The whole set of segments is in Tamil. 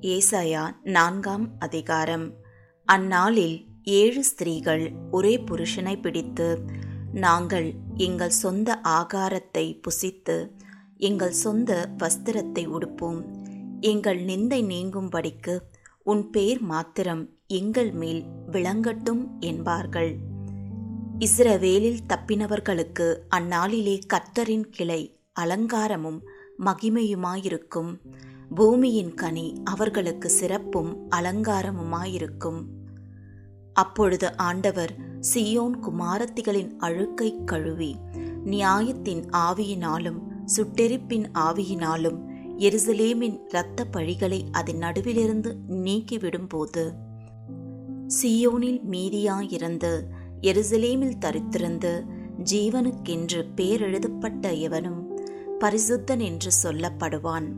ஏசாயா நான்காம் அதிகாரம். அந்நாளில் ஏழு ஸ்திரீகள் ஒரே புருஷனை பிடித்து நாங்கள் எங்கள் சொந்த ஆகாரத்தை புசித்து எங்கள் சொந்த வஸ்திரத்தை உடுப்போம். எங்கள் நிந்தை நீங்கும்படிக்கு உன் பேர் மாத்திரம் எங்கள் மேல் விளங்கட்டும் என்பார்கள். இஸ்ரவேலில் தப்பினவர்களுக்கு அந்நாளிலே கர்த்தரின் கிளை அலங்காரமும் மகிமையுமாயிருக்கும். பூமியின் கனி அவர்களுக்கு சிறப்பும் அலங்காரமுமாயிருக்கும். அப்பொழுது ஆண்டவர் சியோன் குமாரத்திகளின் அழுக்கை கழுவி நியாயத்தின் ஆவியினாலும் சுட்டெரிப்பின் ஆவியினாலும் எருசலேமின் இரத்த பழிகளை அதன் நடுவிலிருந்து நீக்கிவிடும்போது சியோனில் மீதியாயிருந்து எருசலேமில் தரித்திருந்து ஜீவனுக்கென்று பேரெழுதப்பட்ட எவனும் பரிசுத்தன் என்று சொல்லப்படுவான்.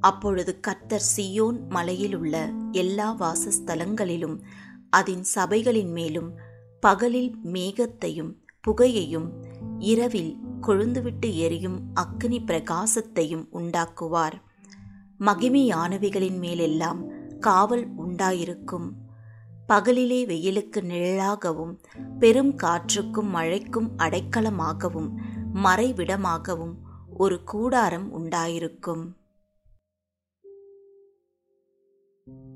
அப்பொழுது கர்த்தர் சியோன் மலையில் உள்ள எல்லா வாசஸ்தலங்களிலும் அதன் சபைகளின் மேலும் பகலில் மேகத்தையும் புகையையும் இரவில் கொழுந்துவிட்டு எரியும் அக்னி பிரகாசத்தையும் உண்டாக்குவார். மகிமையானவைகளின் மேலெல்லாம் காவல் உண்டாயிருக்கும். பகலிலே வெயிலுக்கு நிழலாகவும் பெரும் காற்றுக்கும் மழைக்கும் அடைக்கலமாகவும் மறைவிடமாகவும் ஒரு கூடாரம் உண்டாயிருக்கும். you